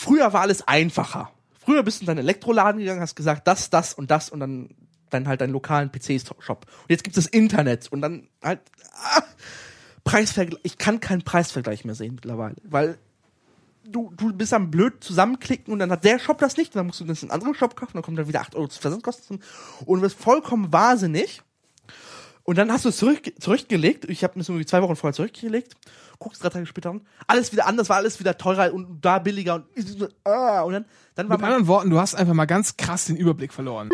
früher war alles einfacher. Früher bist du in deinen Elektroladen gegangen, hast gesagt, das, das und das und dann dann halt deinen lokalen PC-Shop. Und jetzt gibt es das Internet und dann halt ah, Preisvergleich. Ich kann keinen Preisvergleich mehr sehen mittlerweile, weil du, du bist am blöd zusammenklicken und dann hat der Shop das nicht, dann musst du das in einen anderen Shop kaufen, dann kommt dann wieder 8 Euro zu Versandkosten und du wirst vollkommen wahnsinnig. Und dann hast du es zurück, zurückgelegt. Ich habe es irgendwie zwei Wochen vorher zurückgelegt. Guckst drei Tage später an. Alles wieder anders, war alles wieder teurer und da billiger und, ah, und dann, dann war Mit anderen Worten, du hast einfach mal ganz krass den Überblick verloren.